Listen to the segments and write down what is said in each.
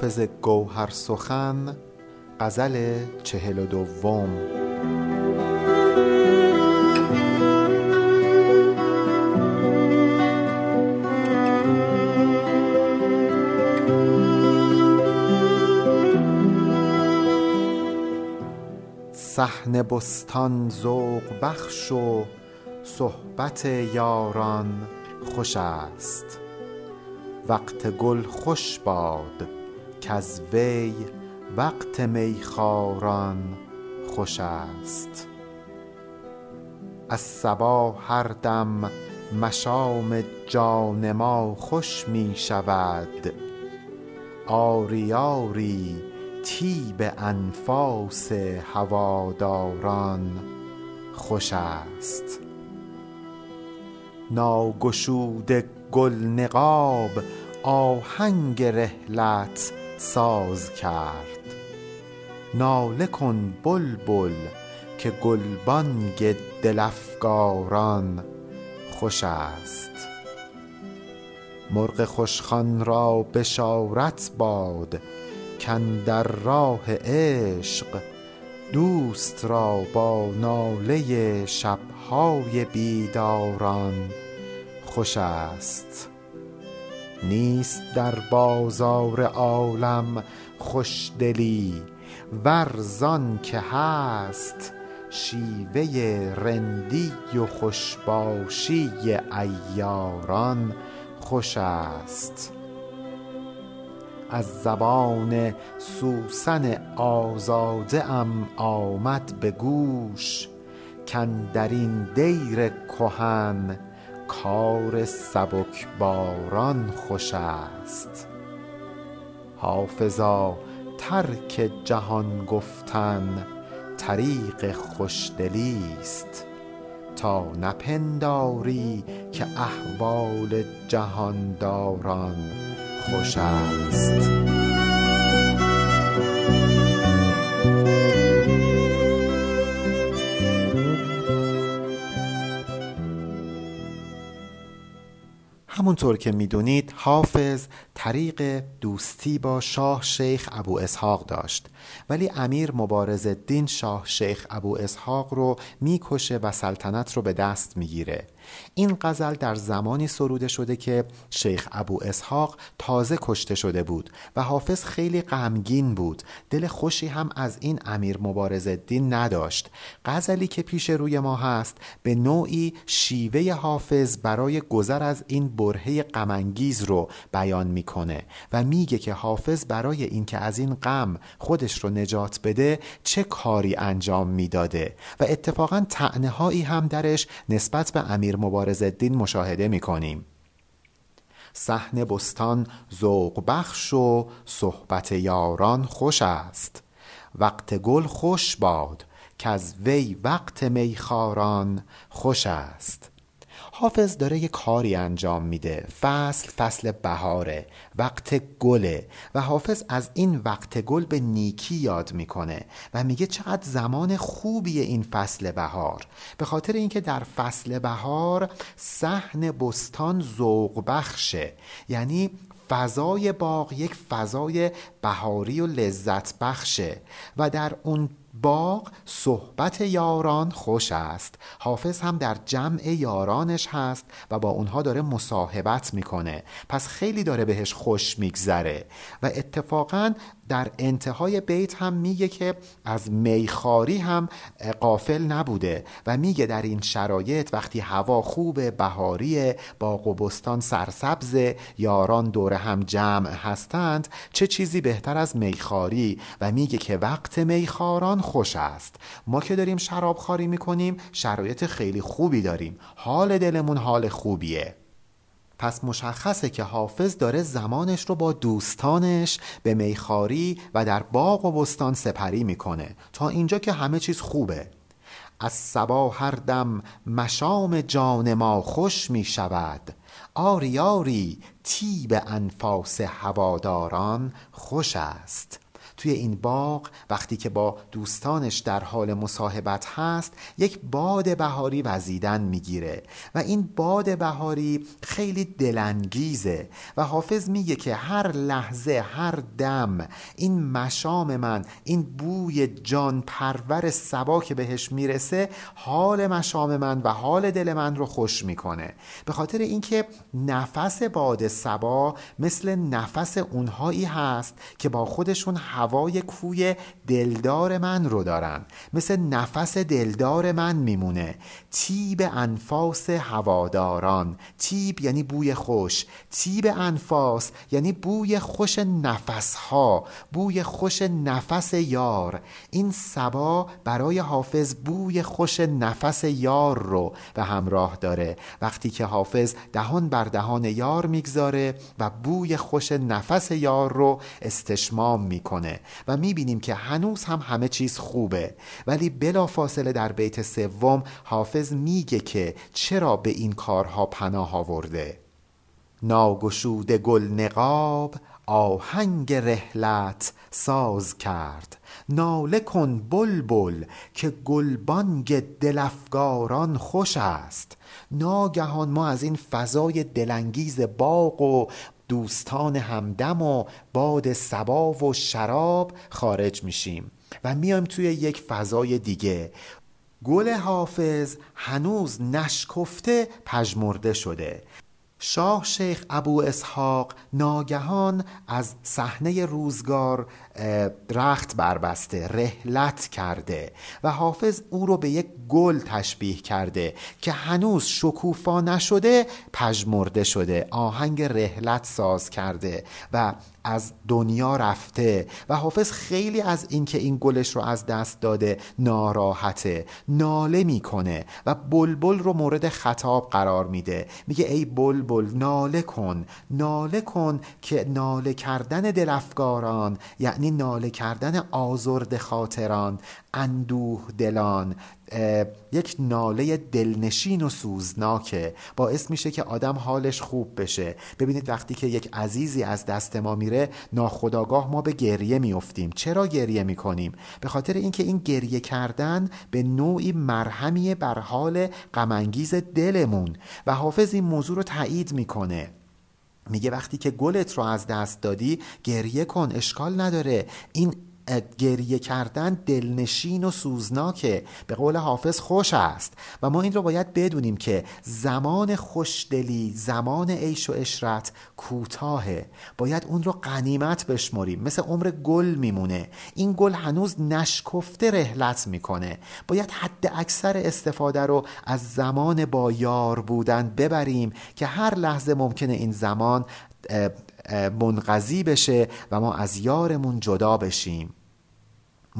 حافظ گوهر سخن غزل چهل و دوم صحن بستان ذوق بخش و صحبت یاران خوش است. وقت گل خوش باد. کز وی وقت میخواران خوش است. از صبا هر دم مشام جان ما خوش می شود. آری آری طیب انفاس هواداران خوش است. ناگشوده گل نقاب آهنگ رحلت ساز کرد. ناله کن بلبل که گلبانگ دل افگاران خوش است. مرغ خوش خوان را بشارت باد کاندر راه عشق دوست را با ناله شب های بیداران خوش است. نیست در بازار عالم خوش دلی ور زان که هست شیوه رندی و خوش باشی عیاران خوش است. از زبان سوسن آزاده ام آمد به گوش کاندرین دیر کهن کار سبکباران خوش است. حافظا ترک جهان گفتن طریق خوش دلی ست تا نپنداری که احوال جهانداران خوش است. همونطور که می دونید حافظ طریق دوستی با شاه شیخ ابواسحاق داشت. ولی امیر مبارزالدین شاه شیخ ابواسحاق رو می‌کشه و سلطنت رو به دست می‌گیره. این غزل در زمانی سروده شده که شیخ ابواسحاق تازه کشته شده بود و حافظ خیلی غمگین بود. دل خوشی هم از این امیر مبارزالدین نداشت. غزلی که پیش روی ما هست به نوعی شیوه حافظ برای گذر از این برهه غمانگیز رو بیان می‌کنه و میگه که حافظ برای اینکه از این غم خودش رو نجات بده چه کاری انجام می‌داده و اتفاقا تعنه هایی هم درش نسبت به امیر مبارزالدین مشاهده می‌کنیم. صحن بستان ذوق بخش و صحبت یاران خوش است. وقت گل خوش باد کز وی وقت میخواران خوش است. حافظ داره یه کاری انجام میده. فصل فصل بهاره وقت گله. و حافظ از این وقت گل به نیکی یاد می‌کنه و میگه چقدر زمان خوبیه این فصل بهار. به خاطر اینکه در فصل بهار صحن بستان ذوق بخشه. یعنی فضای باغ یک فضای بهاری و لذت بخشه. و در اون باغ صحبت یاران خوش است. حافظ هم در جمع یارانش هست و با اونها داره مصاحبت می‌کنه. پس خیلی داره بهش خوش میگذره. و اتفاقا در انتهای بیت هم میگه که از میخاری هم قافل نبوده و میگه در این شرایط وقتی هوا خوب بهاری باغ و بستان سرسبز یاران دور هم جمع هستند چه چیزی بهتر از میخاری؟ و میگه که وقت میخاران خوش است. ما که داریم شراب خاری می‌کنیم شرایط خیلی خوبی داریم. حال دلمون حال خوبیه. پس مشخصه که حافظ داره زمانش رو با دوستانش به میخاری و در باغ و بستان سپری می‌کنه. تا اینجا که همه چیز خوبه. از صبا هر دم مشام جان ما خوش می شود آری آری طیب انفاس هواداران خوش است. توی این باغ وقتی که با دوستانش در حال مصاحبت هست یک باد بهاری وزیدن می‌گیره. و این باد بهاری خیلی دلانگیزه و حافظ میگه که هر لحظه هر دم این مشام من این بوی جان پرور سبا که بهش می‌رسه حال مشام من و حال دل من رو خوش می‌کنه. به خاطر اینکه نفس باد سبا مثل نفس اونهایی هست که با خودشون هوای کوی دلدار من رو دارن. مثل نفس دلدار من میمونه. تیب انفاس هواداران. تیب یعنی بوی خوش. تیب انفاس یعنی بوی خوش نفس ها بوی خوش نفس یار. این سبا برای حافظ بوی خوش نفس یار رو به همراه داره. وقتی که حافظ دهان بر دهان یار می‌گذاره و بوی خوش نفس یار رو استشمام می‌کنه. و می‌بینیم که هنوز هم همه چیز خوبه. ولی بلا فاصله در بیت سوم حافظ میگه که چرا به این کارها پناه آورده؟ ناگشوده گل نقاب آهنگ رحلت ساز کرد. ناله کن بلبل که گلبانگ دلفگاران خوش است. ناگهان ما از این فضای دلانگیز باغ و دوستان همدم و باد سبا و شراب خارج میشیم و میایم توی یک فضای دیگه. گل حافظ هنوز نشکفته پژمرده شده. شاه شیخ ابو اسحاق ناگهان از صحنه روزگار رخت بربسته رحلت کرده و حافظ او رو به یک گل تشبیه کرده که هنوز شکوفا نشده پژمرده شده آهنگ رحلت ساز کرده و از دنیا رفته و حافظ خیلی از اینکه این گلش رو از دست داده ناراحته ناله می‌کنه و بلبل رو مورد خطاب قرار میده. میگه ای بلبل ناله کن ناله کن که ناله کردن دلفگاران یعنی ناله کردن آزرد خاطران اندوه دلان یک ناله دلنشین و سوزناکه. باعث میشه که آدم حالش خوب بشه. ببینید وقتی که یک عزیزی از دست ما میره ناخداگاه ما به گریه میفتیم چرا گریه می‌کنیم؟ به خاطر اینکه این گریه کردن به نوعی مرهمیه بر حال غمانگیز دلمون. و حافظ این موضوع رو تایید می‌کنه. میگه وقتی که گلت رو از دست دادی گریه کن اشکال نداره. این گریه کردن دلنشین و سوزناکه. به قول حافظ خوش است. و ما این رو باید بدونیم که زمان خوشدلی زمان عیش و اشرت کوتاهه. باید اون رو قنیمت بشمریم. مثل عمر گل میمونه. این گل هنوز نشکفته رحلت می‌کنه. باید حد اکثر استفاده رو از زمان با یار بودن ببریم که هر لحظه ممکنه این زمان منقضی بشه و ما از یارمون جدا بشیم.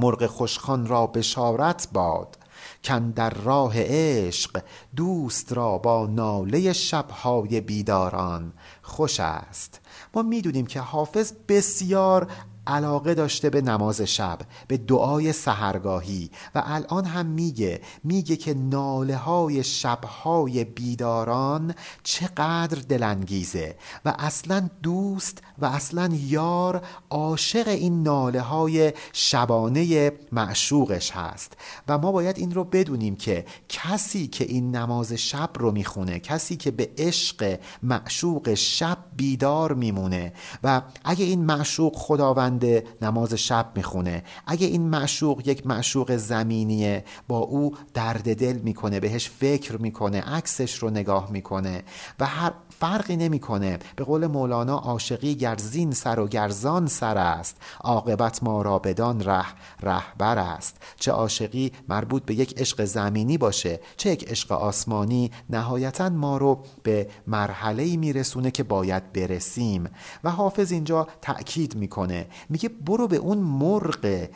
مرغ خوشخان را بشارت باد کن در راه عشق دوست را با ناله شبهای بیداران خوش است. ما می‌دونیم که حافظ بسیار علاقه داشته به نماز شب به دعای سهرگاهی و الان هم میگه میگه که ناله های شبهای بیداران چقدر دلانگیزه و اصلا دوست و اصلا یار عاشق این ناله های شبانه معشوقش هست. و ما باید این رو بدونیم که کسی که این نماز شب رو می‌خونه کسی که به عشق معشوق شب بیدار میمونه و اگه این معشوق خداوند نماز شب می‌خونه. اگه این معشوق یک معشوق زمینیه با او درد دل می‌کنه بهش فکر می‌کنه عکسش رو نگاه می‌کنه و هر فرقی نمی‌کنه. به قول مولانا عاشقی گرزین سر و گرزان سر است. عاقبت ما را بدان ره رهبر است. چه عاشقی مربوط به یک عشق زمینی باشه چه یک عشق آسمانی نهایتا ما رو به مرحله میرسونه که باید برسیم. و حافظ اینجا تأکید می‌کنه میگه برو به اون مرغ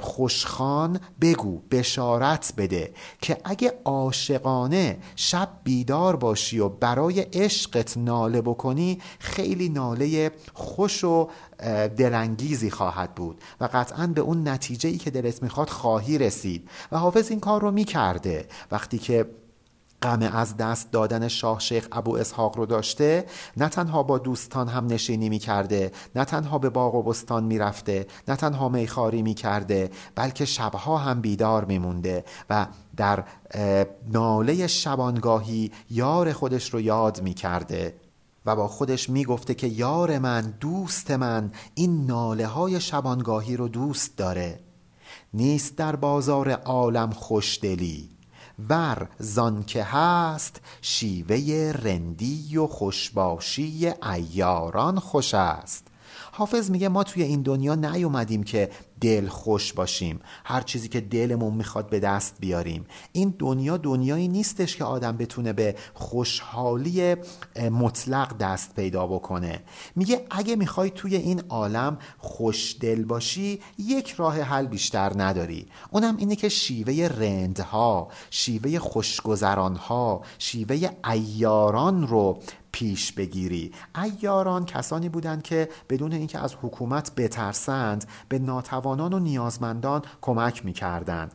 خوشخان بگو بشارت بده که اگه عاشقانه شب بیدار باشی و برای عشقت ناله بکنی خیلی ناله خوش و دلانگیزی خواهد بود و قطعا به اون نتیجه ای که دلت می‌خواد خواهی رسید و حافظ این کار رو می‌کرده. وقتی که غم از دست دادن شاه شیخ ابو اسحاق رو داشته نه تنها با دوستان هم نشینی می کرده نه تنها به باغ و بستان می رفته نه تنها میخاری می کرده بلکه شبها هم بیدار می مونده و در ناله شبانگاهی یار خودش رو یاد می کرده و با خودش می گفته که یار من دوست من این ناله های شبانگاهی رو دوست داره. نیست در بازار عالم خوشدلی. ور زان که هست شیوه رندی و خوشباشی ایاران خوش است. حافظ میگه ما توی این دنیا نیومدیم که دل خوش باشیم. هر چیزی که دلمون می‌خواد به دست بیاریم. این دنیا دنیایی نیستش که آدم بتونه به خوشحالی مطلق دست پیدا بکنه. میگه اگه می‌خوای توی این عالم خوش دل باشی یک راه حل بیشتر نداری. اونم اینه که شیوه رندها شیوه خوشگذرانها شیوه ایاران رو پیش بگیری. ایاران کسانی بودند که بدون اینکه از حکومت بترسند به ناتوانان و نیازمندان کمک می‌کردند.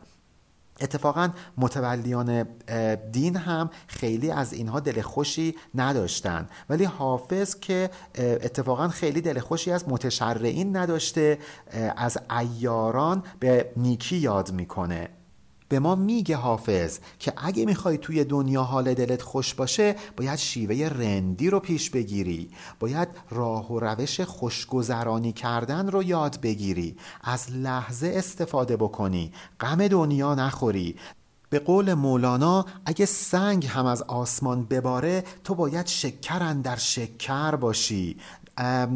اتفاقا متولیان دین هم خیلی از اینها دل خوشی نداشتند. ولی حافظ که اتفاقا خیلی دل خوشی از متشرعین نداشته از ایاران به نیکی یاد می‌کنه. به ما میگه حافظ که اگه می‌خوای توی دنیا حال دلت خوش باشه باید شیوه رندی رو پیش بگیری. باید راه و روش خوشگذرانی کردن رو یاد بگیری. از لحظه استفاده بکنی. غم دنیا نخوری. به قول مولانا اگه سنگ هم از آسمان بباره تو باید شکر در شکر باشی.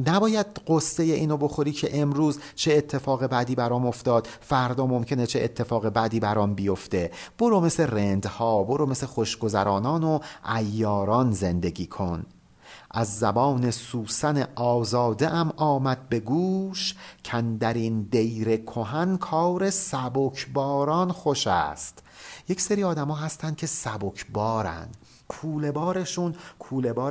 نباید قصه اینو بخوری که امروز چه اتفاق بعدی برام افتاد. فردا ممکنه چه اتفاق بعدی برام بیفته. برو مثل رندها برو مثل خوشگذرانان و ایاران زندگی کن. از زبان سوسن آزاده ام آمد به گوش کن در این دیر کهن کار سبک باران خوش است. یک سری آدما هستند که سبک بارن کوله بارشون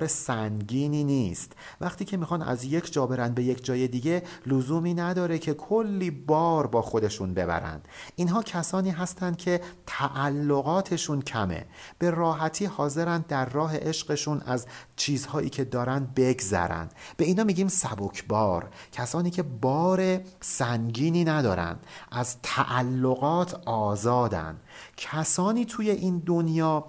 سنگینی نیست. وقتی که می‌خوان از یک جا برن به یک جای دیگه لزومی نداره که کلی بار با خودشون ببرن اینها کسانی هستند که تعلقاتشون کمه. به راحتی حاضرن در راه عشقشون از چیزهایی که دارن بگذرن. به اینا میگیم سبکبار کسانی که بار سنگینی ندارن از تعلقات آزادن. کسانی توی این دنیا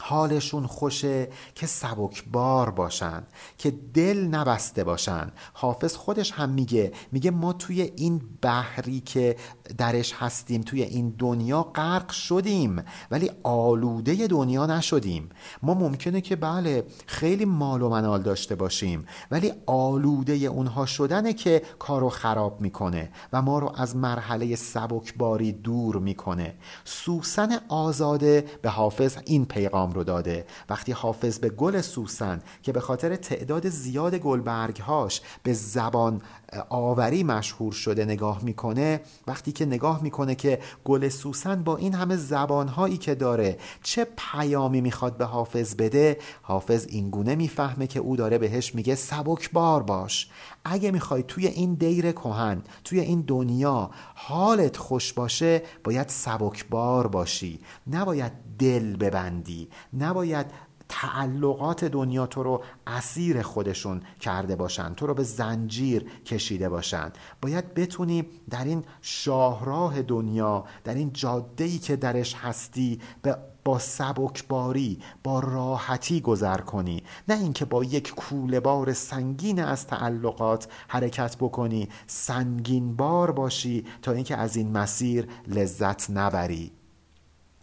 حالشون خوشه که سبکبار باشن که دل نبسته باشن. حافظ خودش هم میگه میگه ما توی این بحری که درش هستیم توی این دنیا غرق شدیم ولی آلوده دنیا نشدیم. ما ممکنه که بله خیلی مال و منال داشته باشیم ولی آلوده اونها شدنه که کارو خراب می‌کنه و ما رو از مرحله سبکباری دور می‌کنه. سوسن آزاده به حافظ این پیغام رو داده. وقتی حافظ به گل سوسن که به خاطر تعداد زیاد گلبرگهاش به زبان آوری مشهور شده نگاه می‌کنه وقتی که نگاه می‌کنه که گل سوسن با این همه زبانهایی که داره چه پیامی می‌خواد به حافظ بده حافظ اینگونه می‌فهمه که او داره بهش میگه سبک بار باش. اگه می‌خوای توی این دیر کهن توی این دنیا حالت خوش باشه باید سبک بار باشی. نباید دل ببندی. نباید تعلقات دنیا تو رو اسیر خودشون کرده باشن تو رو به زنجیر کشیده باشن. باید بتونی در این شاهراه دنیا در این جاده که درش هستی به با سبکباری با راحتی گذر کنی. نه اینکه با یک کوله بار سنگین از تعلقات حرکت بکنی سنگین بار باشی تا اینکه از این مسیر لذت نبری.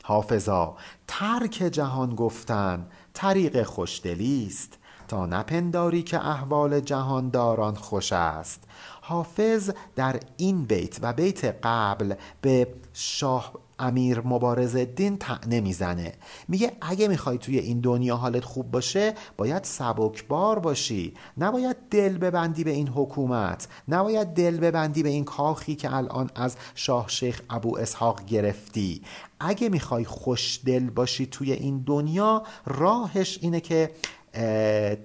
حافظا ترک جهان گفتن طریق خوشدلی است تا نپنداری که احوال جهانداران خوش است. حافظ در این بیت و بیت قبل به شاه امیر مبارز الدین تعنه می‌زنه. میگه اگه می‌خوای توی این دنیا حالت خوب باشه باید سبکبار باشی. نباید دل ببندی به این حکومت. نباید دل ببندی به این کاخی که الان از شاه شیخ ابو اسحاق گرفتی. اگه می‌خوای خوش دل باشی توی این دنیا راهش اینه که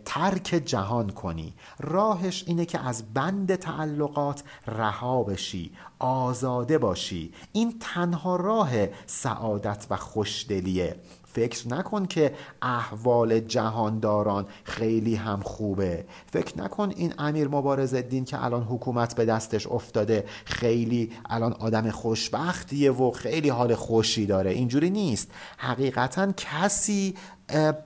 ترک جهان کنی. راهش اینه که از بند تعلقات رها بشی آزاده باشی. این تنها راه سعادت و خوشدلیه. فکر نکن که احوال جهانداران خیلی هم خوبه. فکر نکن این امیر مبارز الدین که الان حکومت به دستش افتاده خیلی الان آدم خوشبختیه و خیلی حال خوشی داره. اینجوری نیست. حقیقتا کسی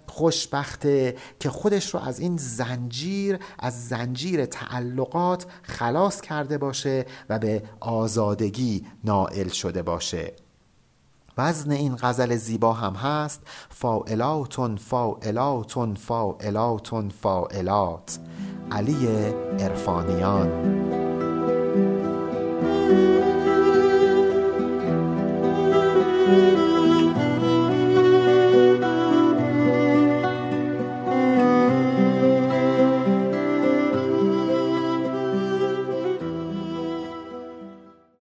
خوشبخته که خودش رو از این زنجیر از زنجیر تعلقات خلاص کرده باشه و به آزادگی نائل شده باشه. وزن این غزل زیبا هم هست فائلاتون فائلاتون فائلاتون فائلات علی ارفانیان